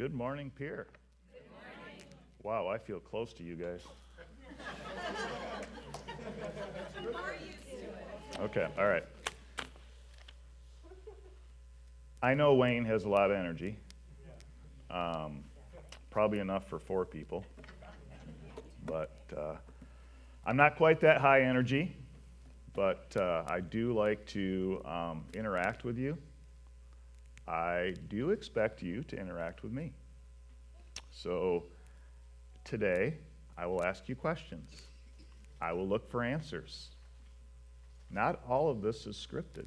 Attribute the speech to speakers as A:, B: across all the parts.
A: Good morning, Pier. Good morning. Wow, I feel close to you guys. okay, all right. I know Wayne has a lot of energy. Um, probably enough for four people. But uh, I'm not quite that high energy, but uh, I do like to um, interact with you. I do expect you to interact with me. So today, I will ask you questions. I will look for answers. Not all of this is scripted,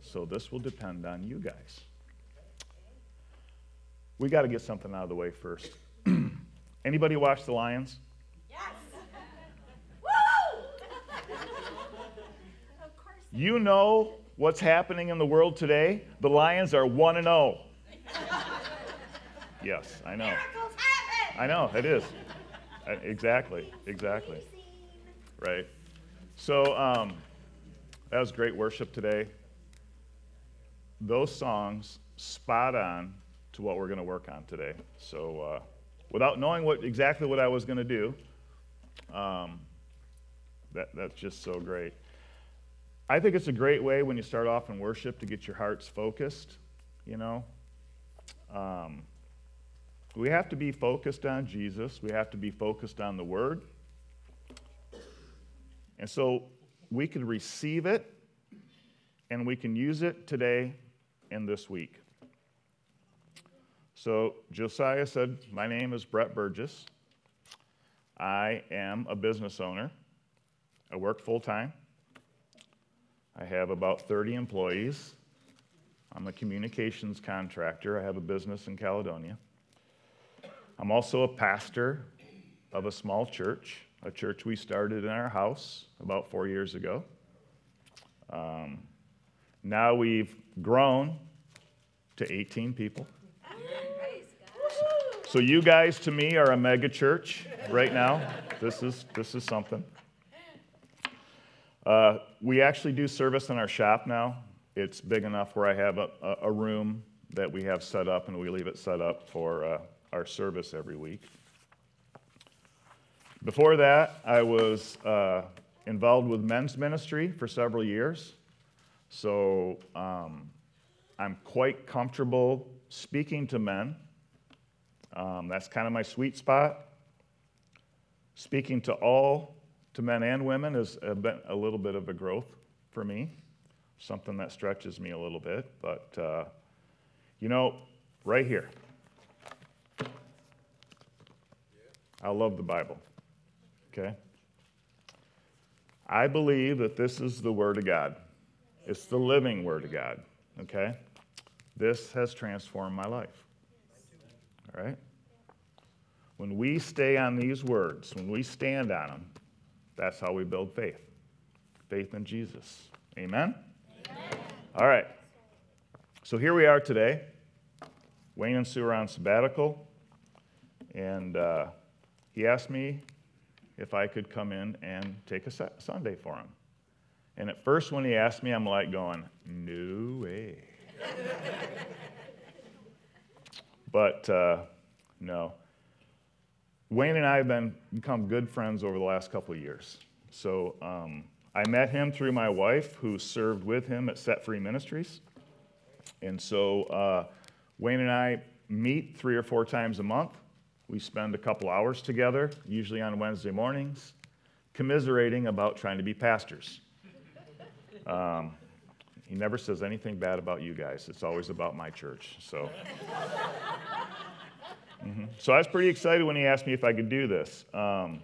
A: so this will depend on you guys. We got to get something out of the way first. Anybody watch the Lions?
B: Yes. Woo! of course.
A: You know what's happening in the world today? The Lions are 1 and 0. Yes, I know. I know, it is. Exactly, exactly. Right. So um, that was great worship today. Those songs spot on to what we're going to work on today. So uh, without knowing what exactly what I was going to do, um, that, that's just so great. I think it's a great way when you start off in worship to get your hearts focused, you know. Um, we have to be focused on Jesus. We have to be focused on the Word. And so we can receive it and we can use it today and this week. So Josiah said, My name is Bret Burgess. I am a business owner. I work full time. I have about 30 employees. I'm a communications contractor. I have a business in Caledonia. I'm also a pastor of a small church, a church we started in our house about four years ago. Um, now we've grown to 18 people. So you guys, to me, are a mega church right now. This is this is something. Uh, we actually do service in our shop now. It's big enough where I have a, a, room that we have set up, and we leave it set up for uh, our service every week. Before that, I was uh, involved with men's ministry for several years. So um, I'm quite comfortable speaking to men. Um, that's kind of my sweet spot. Speaking to all, to men and women, is a, little bit of a growth for me, something that stretches me a little bit. But, uh, you know, right here, I love the Bible, okay? I believe that this is the Word of God. It's the living Word of God, okay? This has transformed my life, all right? When we stay on these words, when we stand on them, that's how we build faith faith in Jesus. Amen? Amen. All right. So here we are today. Wayne and Sue are on sabbatical, and uh, he asked me if I could come in and take a Sunday for him. And at first, when he asked me, I'm like going, no way. but uh, no. Wayne and I have been become good friends over the last couple of years. So um, I met him through my wife, who served with him at Set Free Ministries. And so uh, Wayne and I meet three or four times a month. We spend a couple hours together, usually on Wednesday mornings, commiserating about trying to be pastors. Um, he never says anything bad about you guys. It's always about my church. So, hmm so I was pretty excited when he asked me if I could do this. Um,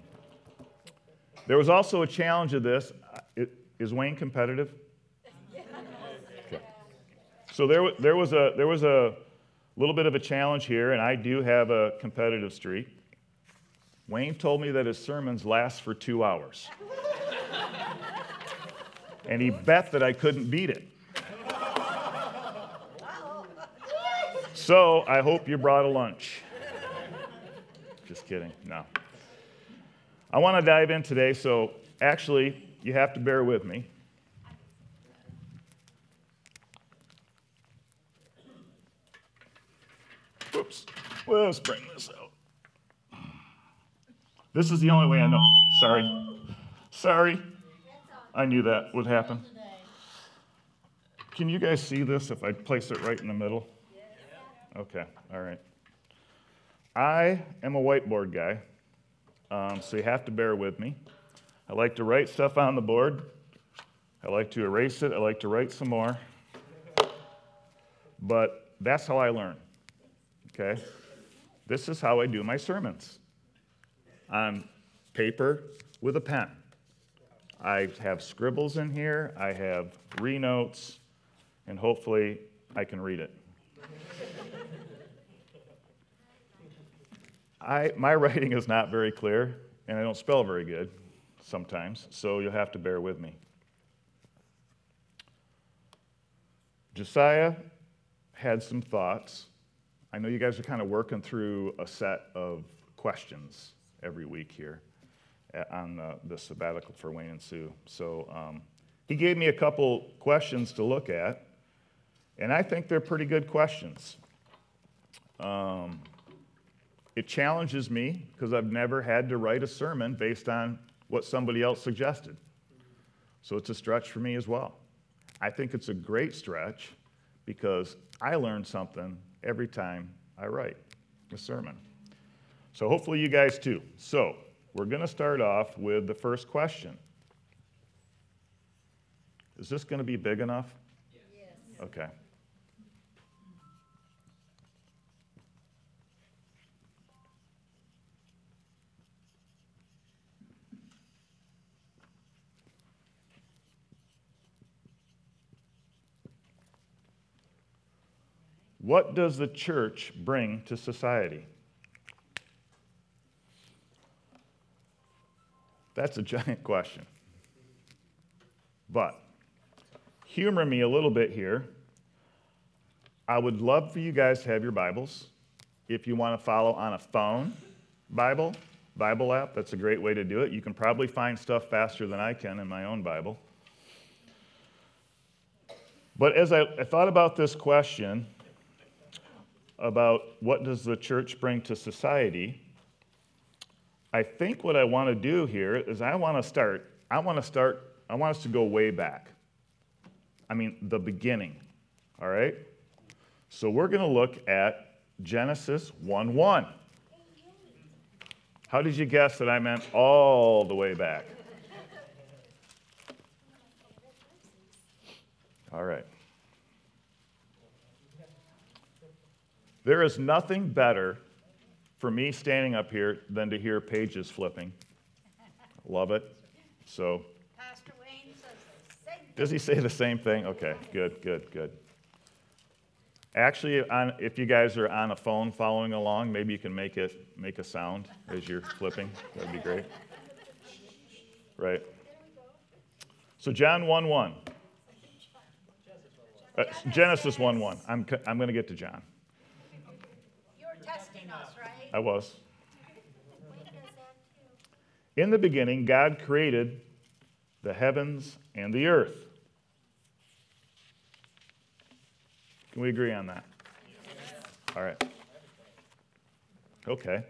A: there was also a challenge of this. It, is Wayne competitive? Okay. So there, there was a there was a little bit of a challenge here, and I do have a competitive streak. Wayne told me that his sermons last for two hours, and he bet that I couldn't beat it. So I hope you brought a lunch. Just kidding. No. I want to dive in today, so actually, you have to bear with me. Oops. Well, let's bring this out. This is the only way I know. Sorry. Sorry. I knew that would happen. Can you guys see this if I place it right in the middle? Okay, all right. I am a whiteboard guy, um, so you have to bear with me. I like to write stuff on the board. I like to erase it. I like to write some more. But that's how I learn. Okay? This is how I do my sermons on paper with a pen. I have scribbles in here, I have renotes, and hopefully I can read it. I, my writing is not very clear, and I don't spell very good sometimes, so you'll have to bear with me. Josiah had some thoughts. I know you guys are kind of working through a set of questions every week here on the, the sabbatical for Wayne and Sue. So um, he gave me a couple questions to look at, and I think they're pretty good questions. Um, it challenges me because I've never had to write a sermon based on what somebody else suggested. So it's a stretch for me as well. I think it's a great stretch because I learn something every time I write a sermon. So hopefully you guys too. So we're going to start off with the first question. Is this going to be big enough?
B: Yes.
A: Okay. What does the church bring to society? That's a giant question. But humor me a little bit here. I would love for you guys to have your Bibles. If you want to follow on a phone Bible, Bible app, that's a great way to do it. You can probably find stuff faster than I can in my own Bible. But as I, I thought about this question about what does the church bring to society, I think what I want to do here is I want to start, I want to start, I want us to go way back. I mean, the beginning, all right? So we're going to look at Genesis 1 1. How did you guess that I meant all the way back? All right. There is nothing better for me standing up here than to hear pages flipping. Love it. So,
B: Pastor Wayne says the same
A: does he say the same thing? Okay, good, good, good. Actually, on, if you guys are on a phone following along, maybe you can make it make a sound as you're flipping. That'd be great. Right. So John 1 1. Uh, Genesis 1 1. I'm, I'm going to get to John.
B: You're testing us, right?
A: I was. In the beginning, God created the heavens and the earth. Can we agree on that? All right. Okay.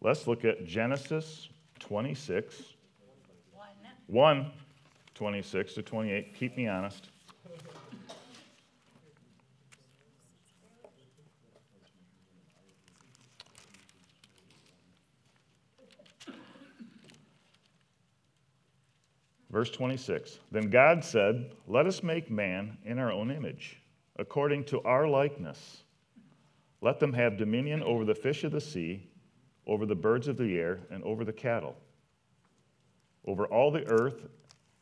A: Let's look at Genesis 26.
B: One.
A: 1 26 to 28. Keep me honest. Verse 26 Then God said, Let us make man in our own image, according to our likeness. Let them have dominion over the fish of the sea, over the birds of the air, and over the cattle over all the earth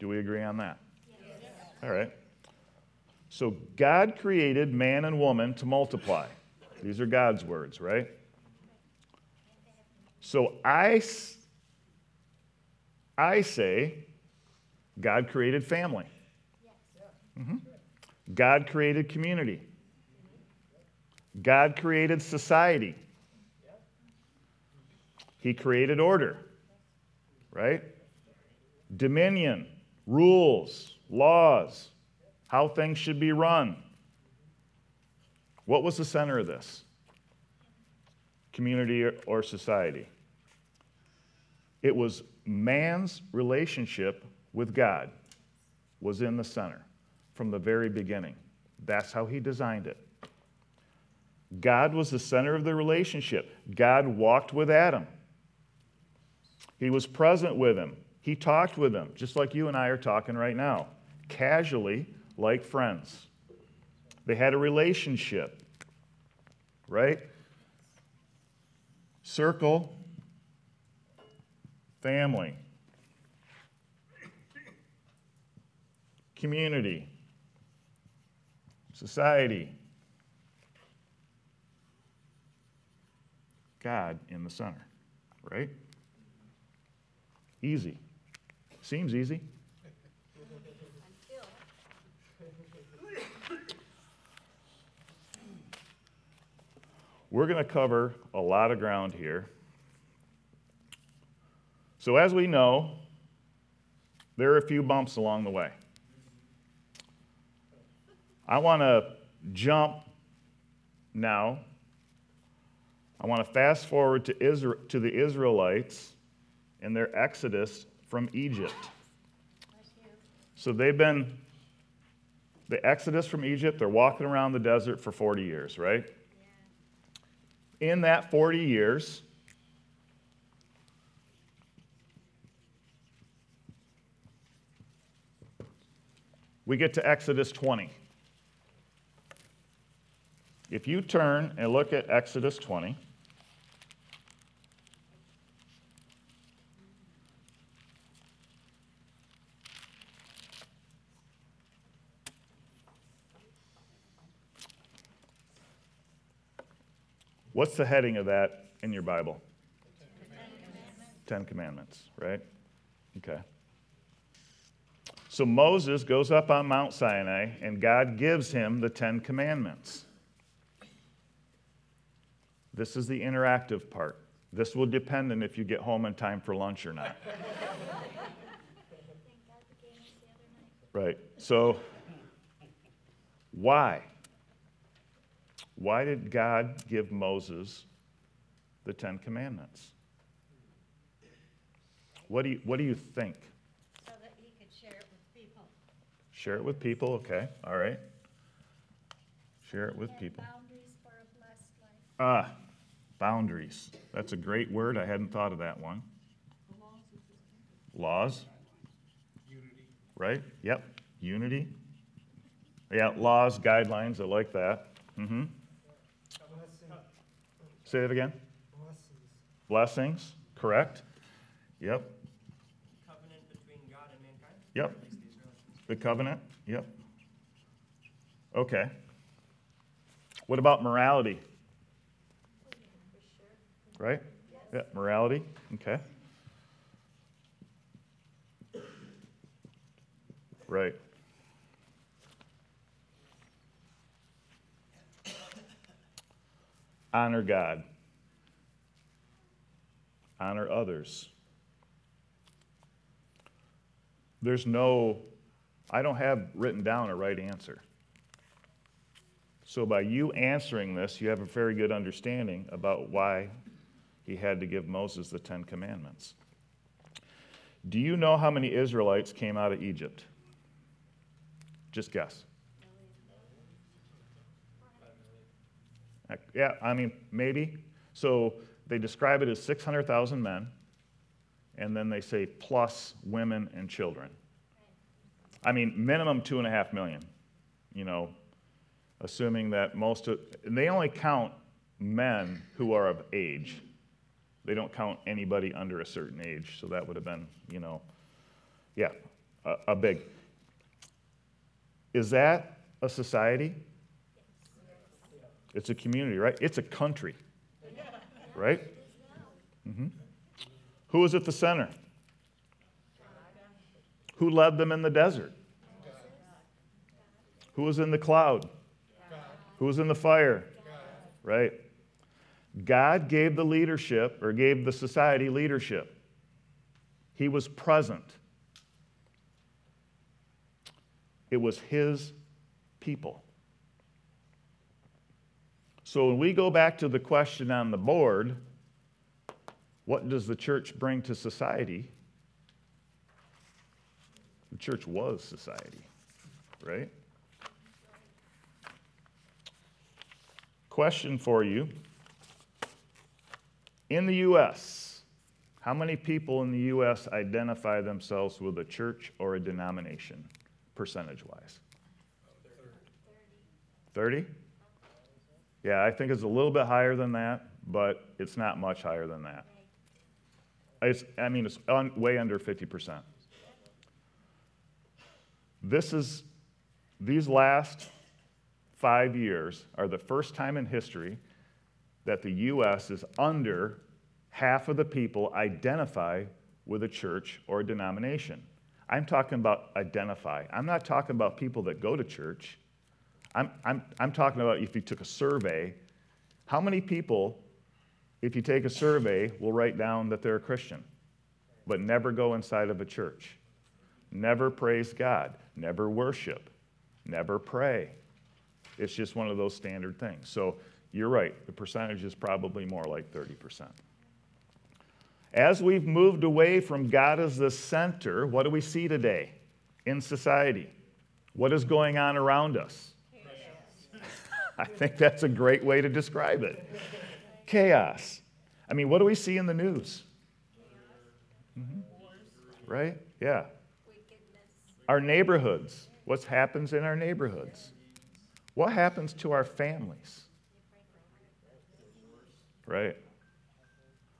A: Do we agree on that? All right. So God created man and woman to multiply. These are God's words, right? So I, I say God created family. Mhm. God created community. God created society. He created order, right? Dominion, rules, laws, how things should be run. What was the center of this? Community or- society? It was man's relationship with God was in the center from the very beginning. That's how he designed it. God was the center of the relationship. God walked with Adam. He was present with him. He talked with them, just like you and I are talking right now, casually, like friends. They had a relationship, right? Circle, family, community, society, God in the center, right? Easy. Seems easy. We're going to cover a lot of ground here. So, as we know, there are a few bumps along the way. I want to jump now. I want to fast forward to, Israel, to the Israelites and their exodus from Egypt. So they've been, the exodus from Egypt, they're walking around the desert for 40 years, right? In that 40 years, we get to Exodus 20. If you turn and look at Exodus 20, what's the heading of that in your Bible? Ten Commandments, right? Okay. So Moses goes up on Mount Sinai, and God gives him the Ten Commandments. This is the interactive part. This will depend on if you get home in time for lunch or not. Right. So, why? Why did God give Moses the Ten Commandments? What do you, what do you think?
B: So that he could share it with people.
A: Share it with people, okay? All right. Share it with
B: And
A: people.
B: Boundaries for a blessed life.
A: Ah, boundaries. That's a great word. I hadn't thought of that one. Laws? Right? Yep. Unity. Yeah, laws, guidelines. I like that. Mm-hmm. Say it again. Blessings. Correct. Yep.
C: covenant between God and mankind?
A: Yep. The covenant. Yep. Okay. What about morality? Right? Yeah, morality. Okay. Right. Honor God. Honor others. There's no, I don't have written down a right answer. So by you answering this, you have a very good understanding about why he had to give Moses the Ten Commandments. Do you know how many Israelites came out of Egypt? Just guess. Heck, Yeah, I mean, maybe. So they describe it as 600,000 men, and then they say plus women and children. I mean, minimum two and a half million, you know, assuming that most of, and they only count men who are of age. They don't count anybody under a certain age, so that would have been, you know, yeah, a, a big. Is that a society? It's a community, right? It's a country, right? hmm Who was at the center? Who led them in the desert? Who was in the cloud? Who was in the fire? Right? God gave the leadership or gave the society leadership. He was present. It was his people. So when we go back to the question on the board, what does the church bring to society? The church was society, right? Question for you. In the U.S., how many people in the U.S. identify themselves with a church or a denomination, percentage wise? 30? Yeah, I think it's a little bit higher than that, but it's not much higher than that. It's, I mean, it's un, way under 50%. This is, these last five years are the first time in history that the U.S. is under half of the people identify with a church or a denomination. I'm talking about identify. I'm not talking about people that go to church. I'm, I'm, I'm talking about if you took a survey, how many people, if you take a survey, will write down that they're a Christian, but never go inside of a church, never praise God, never worship, never pray? It's just one of those standard things. So you're right, the percentage is probably more like 30%. As we've moved away from God as the center, what do we see today in society? What is going on around us? I think that's a great way to describe it. Chaos. I mean, what do we see in the news? Mm-hmm. Right? Yeah. Our neighborhoods. What happens in our neighborhoods? What happens to our families? Right?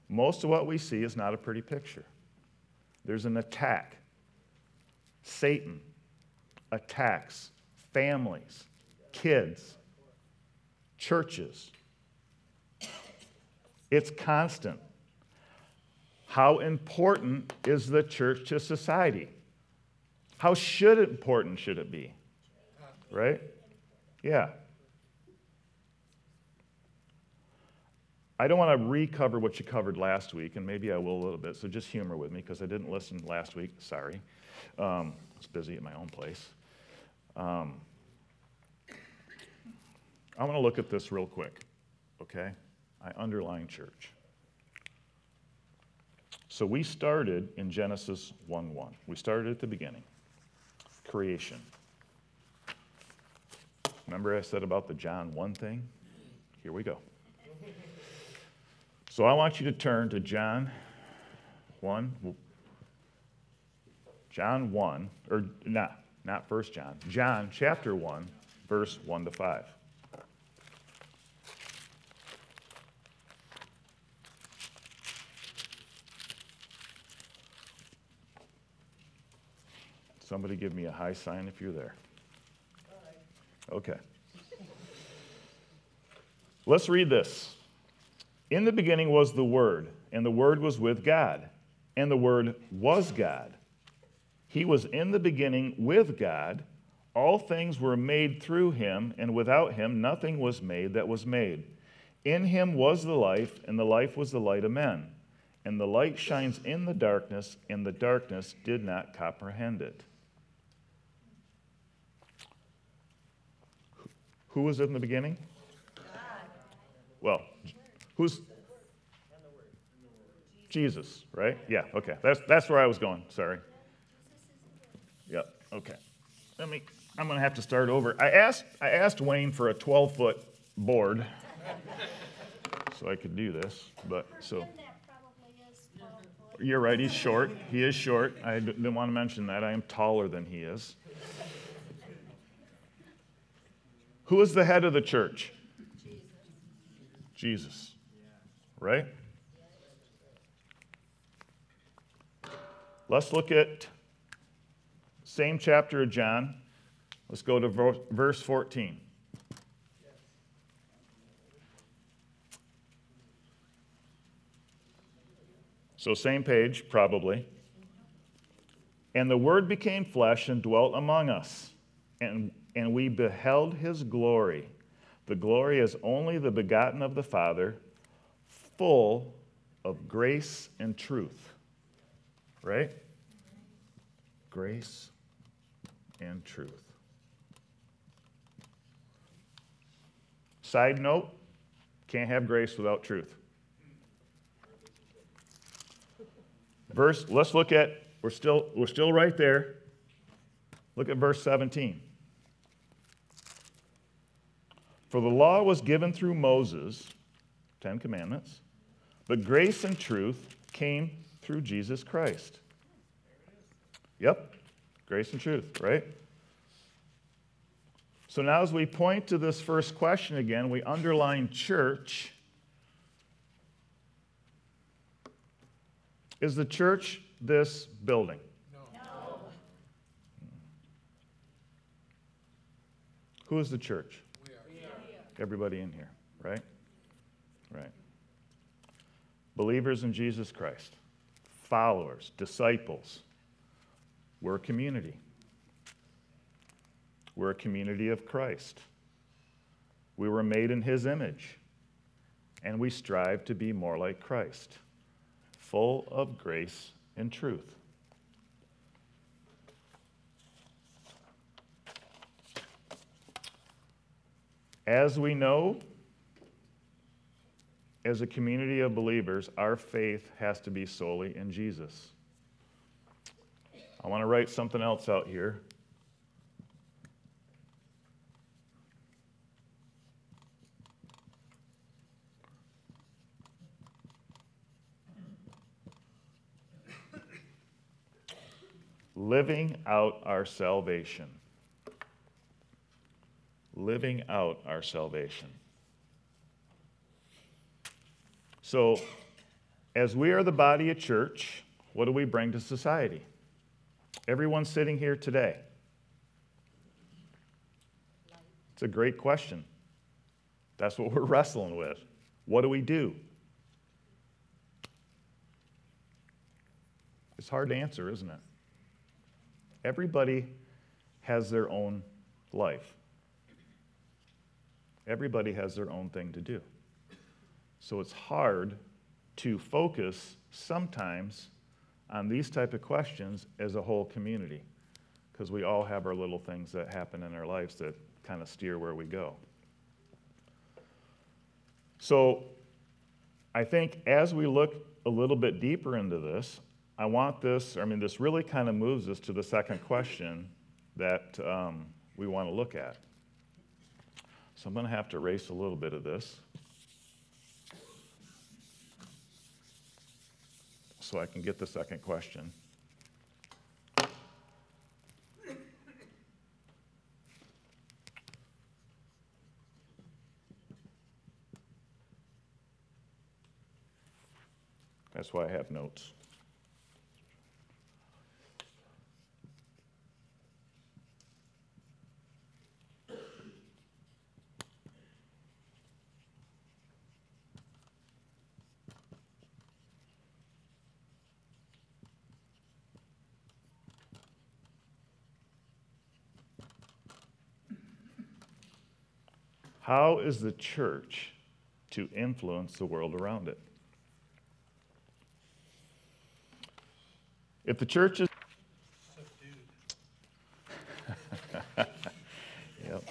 A: Most of what we see is not a pretty picture. There's an attack. Satan attacks families, kids, churches. It's constant. How important is the church to society? How should important should it be? Right? Yeah. I don't want to recover what you covered last week, and maybe I will a little bit, so just humor with me because I didn't listen last week. Sorry. Um, I was busy at my own place. Um, I want to look at this real quick, okay? I underline church. So we started in Genesis 1 1. We started at the beginning creation. Remember I said about the John 1 thing? Here we go. So I want you to turn to John 1. John 1, or not, not First John. John chapter 1, verse 1 to 5. Somebody give me a high sign if you're there. Okay. Let's read this. In the beginning was the Word, and the Word was with God, and the Word was God. He was in the beginning with God. All things were made through him, and without him nothing was made that was made. In him was the life, and the life was the light of men. And the light shines in the darkness, and the darkness did not comprehend it. Who was in the beginning? Well, who's Jesus, right? Yeah, okay. That's, that's where I was going. Sorry. Yep, okay. Let me, I'm going to have to start over. I asked, I asked Wayne for a 12 foot board so I could do this, but so.
B: Him, that probably is 12 foot.
A: You're right, he's short. He is short. I didn't want to mention that. I am taller than he is. Who is the head of the church? Jesus. Right? Let's look at same chapter of John. Let's go to verse 14. So, same page, probably. And the Word became flesh and dwelt among us, and, and we beheld his glory. The glory is only the begotten of the Father, full of grace and truth. Right? Grace and truth. Side note can't have grace without truth. Verse, let's look at, we're still, we're still right there. Look at verse 17. For the law was given through Moses, Ten Commandments, but grace and truth came through Jesus Christ. Yep, grace and truth, right? So now, as we point to this first question again, we underline church. Is the church this building? No. Who is the church? Everybody in here, right? Right. Believers in Jesus Christ, followers, disciples. We're a community. We're a community of Christ. We were made in His image, and we strive to be more like Christ, full of grace and truth. As we know, as a community of believers, our faith has to be solely in Jesus. I want to write something else out here. living out our salvation. Living out our salvation. So, as we are the body of church, what do we bring to society? Everyone sitting here today. It's a great question. That's what we're wrestling with. What do we do? It's hard to answer, isn't it? Everybody has their own life. Everybody has their own thing to do. So it's hard to focus sometimes on these type of questions as a whole community because we all have our little things that happen in our lives that kind of steer where we go. So I think as we look a little bit deeper into this, I want this, I mean, this really kind of moves us to the second question that um, we want to look at. So I'm going to have to erase a little bit of this so I can get the second question. That's why I have notes. How is the church to influence the world around it? If the church is. yep.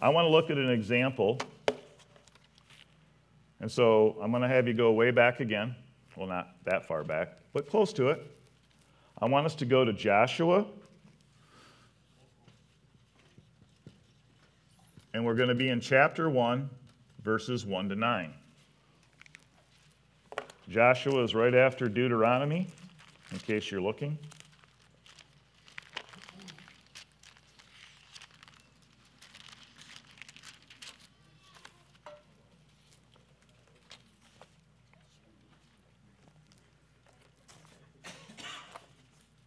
A: I want to look at an example. And so I'm going to have you go way back again. Well, not that far back, but close to it. I want us to go to Joshua we're going to be in chapter 1, verses 1 to 9. Joshua is right after Deuteronomy, in case you're looking.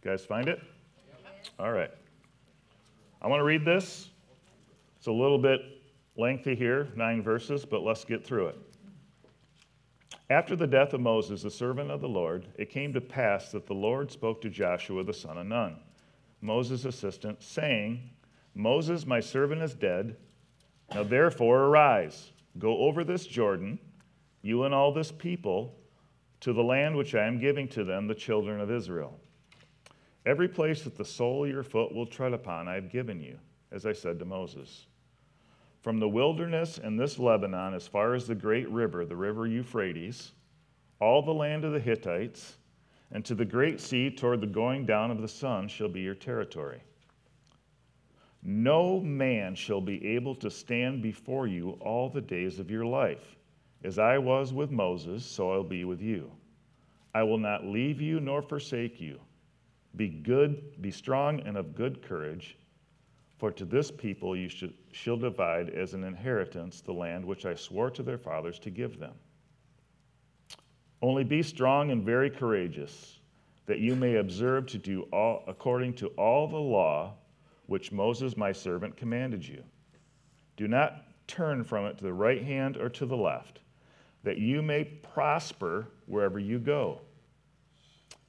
A: guys find it? All right. I want to read this. It's a little bit lengthy here, nine verses, but let's get through it. After the death of Moses, the servant of the Lord, it came to pass that the Lord spoke to Joshua the son of Nun, Moses' assistant, saying, Moses, my servant, is dead. Now therefore arise, go over this Jordan, you and all this people, to the land which I am giving to them, the children of Israel. Every place that the sole of your foot will tread upon, I have given you, as I said to Moses. From the wilderness and this Lebanon, as far as the great river, the river Euphrates, all the land of the Hittites, and to the great sea toward the going down of the sun shall be your territory. No man shall be able to stand before you all the days of your life. As I was with Moses, so I'll be with you. I will not leave you nor forsake you. Be good, be strong, and of good courage, for to this people you should, shall divide as an inheritance the land which I swore to their fathers to give them. Only be strong and very courageous, that you may observe to do all according to all the law which Moses my servant commanded you. Do not turn from it to the right hand or to the left, that you may prosper wherever you go.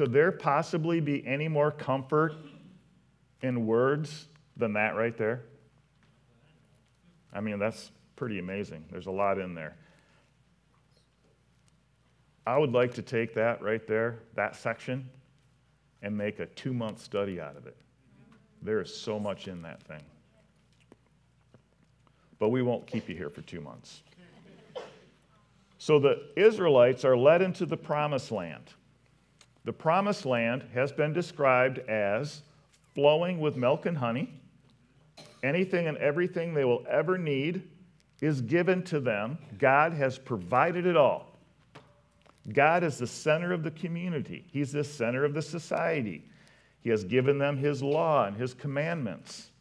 A: Could there possibly be any more comfort in words than that right there? I mean, that's pretty amazing. There's a lot in there. I would like to take that right there, that section, and make a two month study out of it. There is so much in that thing. But we won't keep you here for two months. So the Israelites are led into the promised land. The promised land has been described as flowing with milk and honey. Anything and everything they will ever need is given to them. God has provided it all. God is the center of the community, He's the center of the society. He has given them His law and His commandments.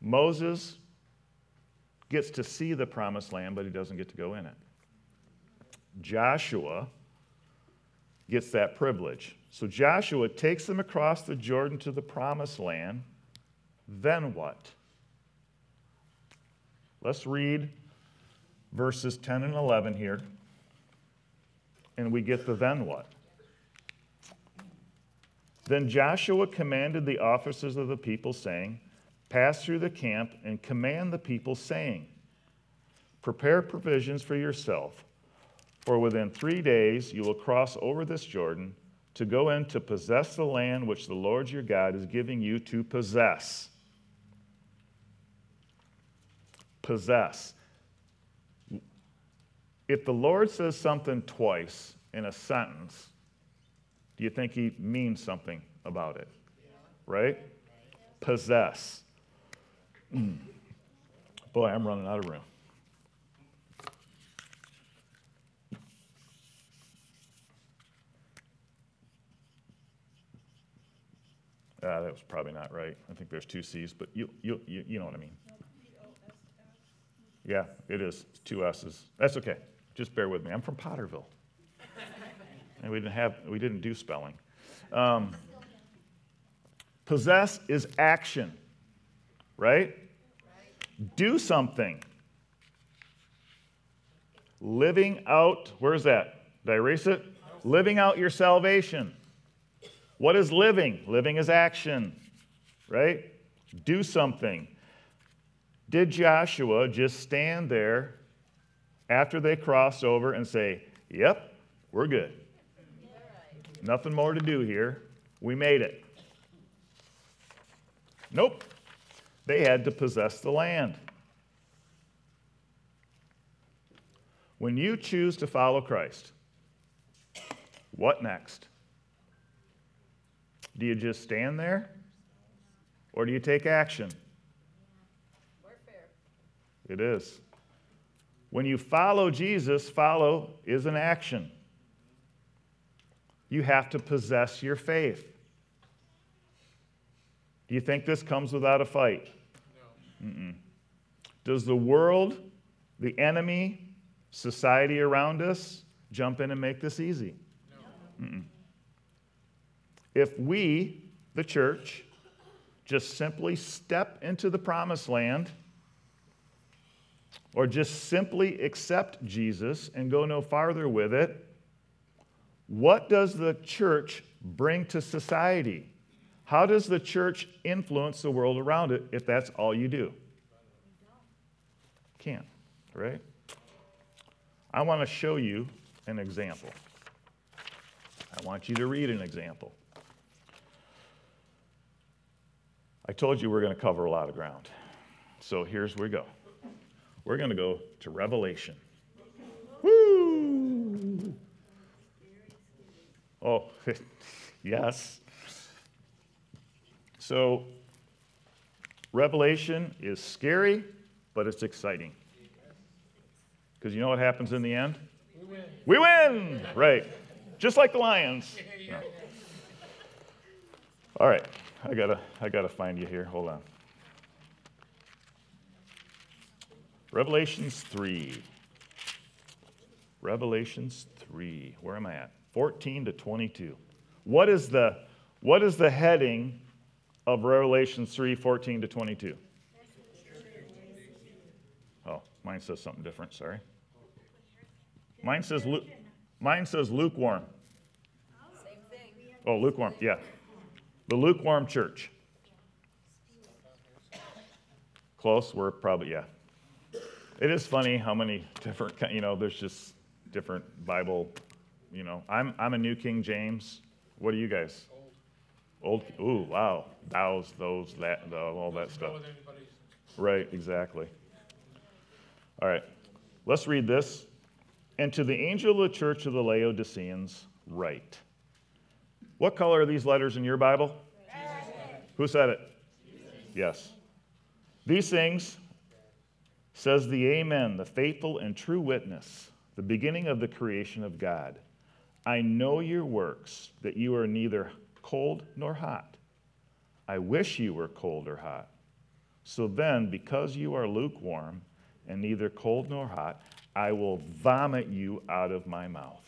A: Moses gets to see the promised land, but he doesn't get to go in it. Joshua gets that privilege. So Joshua takes them across the Jordan to the promised land. Then what? Let's read verses 10 and 11 here, and we get the then what. Then Joshua commanded the officers of the people, saying, Pass through the camp and command the people, saying, Prepare provisions for yourself, for within three days you will cross over this Jordan to go in to possess the land which the Lord your God is giving you to possess. Possess. If the Lord says something twice in a sentence, do you think he means something about it? Right? Possess. Boy, I'm running out of room. Uh, that was probably not right. I think there's two C's, but you, you, you, you know what I mean. Yeah, it is. It's two S's. That's okay. Just bear with me. I'm from Potterville. and we didn't have, we didn't do spelling. Um, possess is action, right? Do something. Living out, where's that? Did I erase it? Living out your salvation. What is living? Living is action, right? Do something. Did Joshua just stand there after they crossed over and say, Yep, we're good? Nothing more to do here. We made it. Nope. They had to possess the land. When you choose to follow Christ, what next? Do you just stand there? or do you take action?
B: Warfare.
A: It is. When you follow Jesus, follow is an action. You have to possess your faith. Do you think this comes without a fight? No. Does the world, the enemy, society around us jump in and make this easy? No. If we, the church, just simply step into the promised land, or just simply accept Jesus and go no farther with it, what does the church bring to society? How does the church influence the world around it if that's all you do? Can't, right? I want to show you an example. I want you to read an example. I told you we're going to cover a lot of ground. So here's where we go. We're going to go to Revelation. Woo! Oh, yes. So, Revelation is scary, but it's exciting. Because you know what happens in the end? We win. We win! Right. Just like the Lions. No. All right. I gotta, I gotta find you here. Hold on. Revelations 3. Revelations 3. Where am I at? 14 to 22. What is the, what is the heading of Revelations 3, 14 to 22? Oh, mine says something different, sorry. Mine says, lu- mine says lukewarm.
B: Same thing.
A: Oh, lukewarm, yeah. The lukewarm church. Close, we're probably, yeah. It is funny how many different, you know, there's just different Bible, you know. I'm, I'm a New King James. What are you guys? Old. Ooh, wow. Thous, those, that, the, all that stuff. Right, exactly. All right, let's read this. And to the angel of the church of the Laodiceans, write. What color are these letters in your Bible? Who said it? Yes. These things says the Amen, the faithful and true witness, the beginning of the creation of God. I know your works, that you are neither cold nor hot. I wish you were cold or hot. So then, because you are lukewarm and neither cold nor hot, I will vomit you out of my mouth.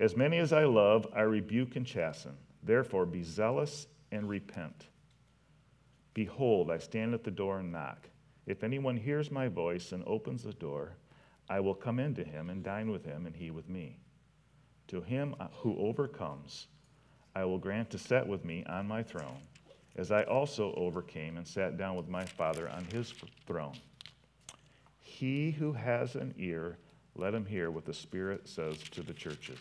A: As many as I love, I rebuke and chasten. Therefore, be zealous and repent. Behold, I stand at the door and knock. If anyone hears my voice and opens the door, I will come into him and dine with him, and he with me. To him who overcomes, I will grant to sit with me on my throne, as I also overcame and sat down with my Father on his throne. He who has an ear, let him hear what the Spirit says to the churches.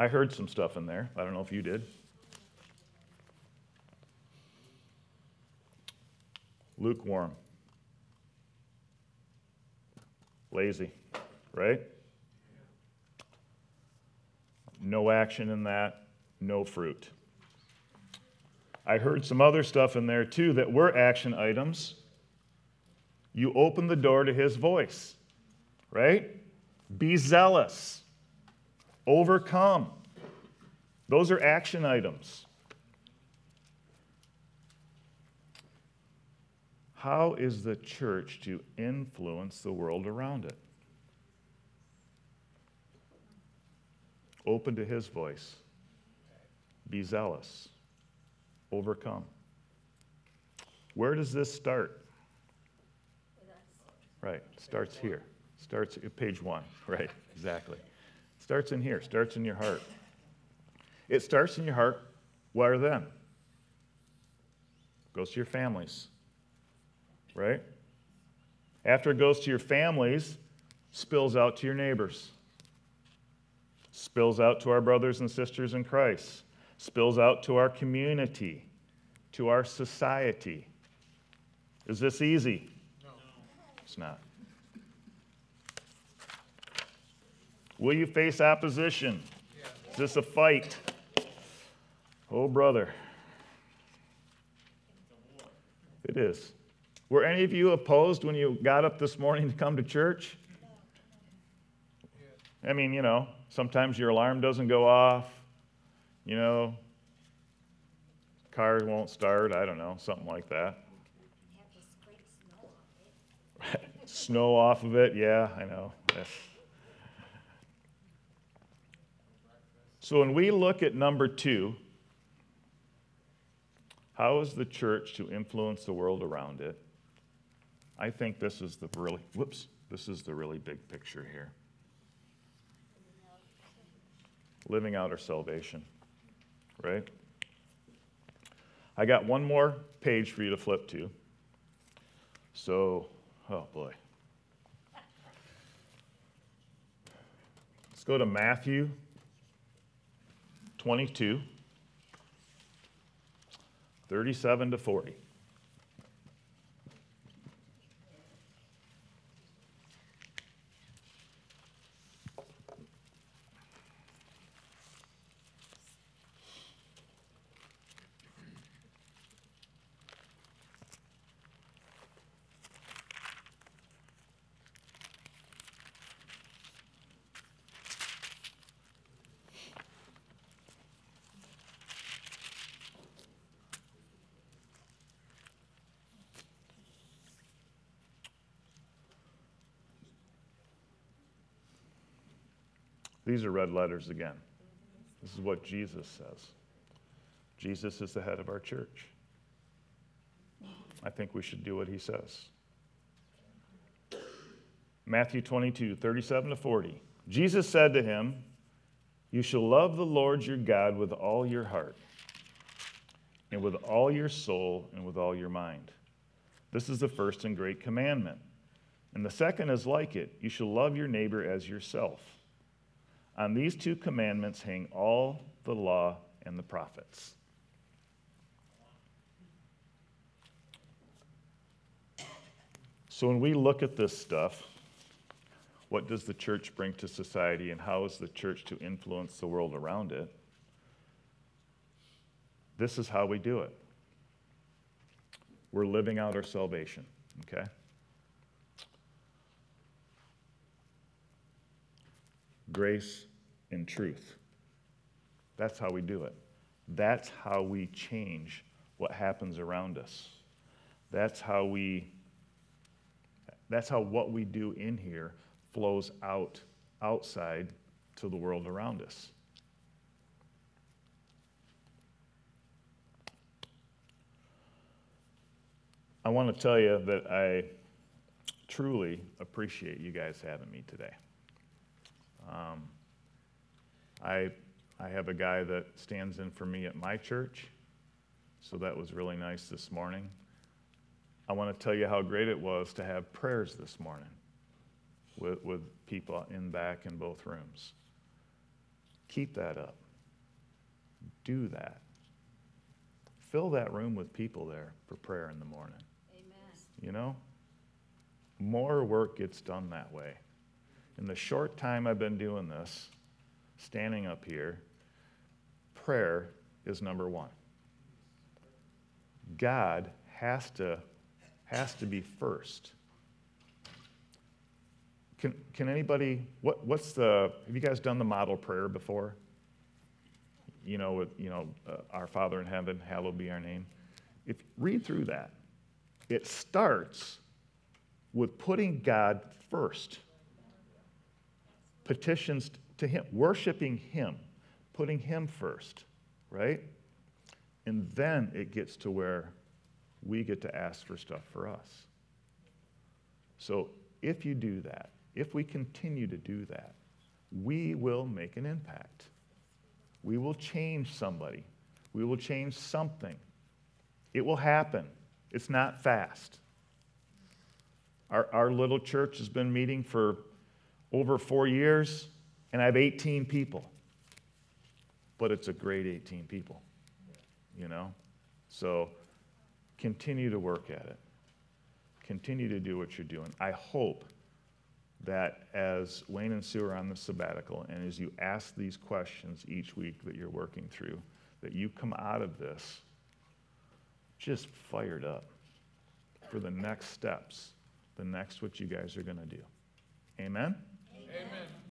A: I heard some stuff in there. I don't know if you did. Lukewarm. Lazy, right? No action in that, no fruit. I heard some other stuff in there too that were action items. You open the door to his voice, right? Be zealous, overcome. Those are action items. How is the church to influence the world around it? Open to his voice. Be zealous. Overcome. Where does this start? Right, starts here. Starts at page one. Right, exactly. Starts in here, starts in your heart. It starts in your heart. Where then? Goes to your families, right? After it goes to your families, spills out to your neighbors, spills out to our brothers and sisters in Christ, spills out to our community, to our society. Is this easy? No. It's not. Will you face opposition? Is this a fight? Oh, brother. It is. Were any of you opposed when you got up this morning to come to church? I mean, you know, sometimes your alarm doesn't go off, you know, car won't start, I don't know, something like that. snow off of it, yeah, I know. That's... So when we look at number two, how is the church to influence the world around it? I think this is the really, whoops, this is the really big picture here. Living out our salvation, right? I got one more page for you to flip to. So, oh boy. Let's go to Matthew 22. 37 to 40. These are red letters again. This is what Jesus says. Jesus is the head of our church. I think we should do what he says. Matthew 22, 37 to 40. Jesus said to him, You shall love the Lord your God with all your heart, and with all your soul, and with all your mind. This is the first and great commandment. And the second is like it you shall love your neighbor as yourself. On these two commandments hang all the law and the prophets. So when we look at this stuff, what does the church bring to society and how is the church to influence the world around it? This is how we do it. We're living out our salvation, okay? Grace in truth. That's how we do it. That's how we change what happens around us. That's how we that's how what we do in here flows out outside to the world around us. I want to tell you that I truly appreciate you guys having me today. Um, I, I have a guy that stands in for me at my church, so that was really nice this morning. I want to tell you how great it was to have prayers this morning with, with people in back in both rooms. Keep that up. Do that. Fill that room with people there for prayer in the morning.
B: Amen.
A: You know? More work gets done that way. In the short time I've been doing this, standing up here, prayer is number one. God has to, has to be first. Can, can anybody, what, what's the, have you guys done the model prayer before? You know, with, you know, uh, our Father in heaven, hallowed be our name. If read through that, it starts with putting God first. Petitions to Him, worshiping Him, putting Him first, right? And then it gets to where we get to ask for stuff for us. So if you do that, if we continue to do that, we will make an impact. We will change somebody. We will change something. It will happen. It's not fast. Our, our little church has been meeting for over four years, and I have 18 people. But it's a great 18 people, you know? So continue to work at it. Continue to do what you're doing. I hope that as Wayne and Sue are on the sabbatical, and as you ask these questions each week that you're working through, that you come out of this just fired up for the next steps, the next what you guys are going to do. Amen?
D: Amen.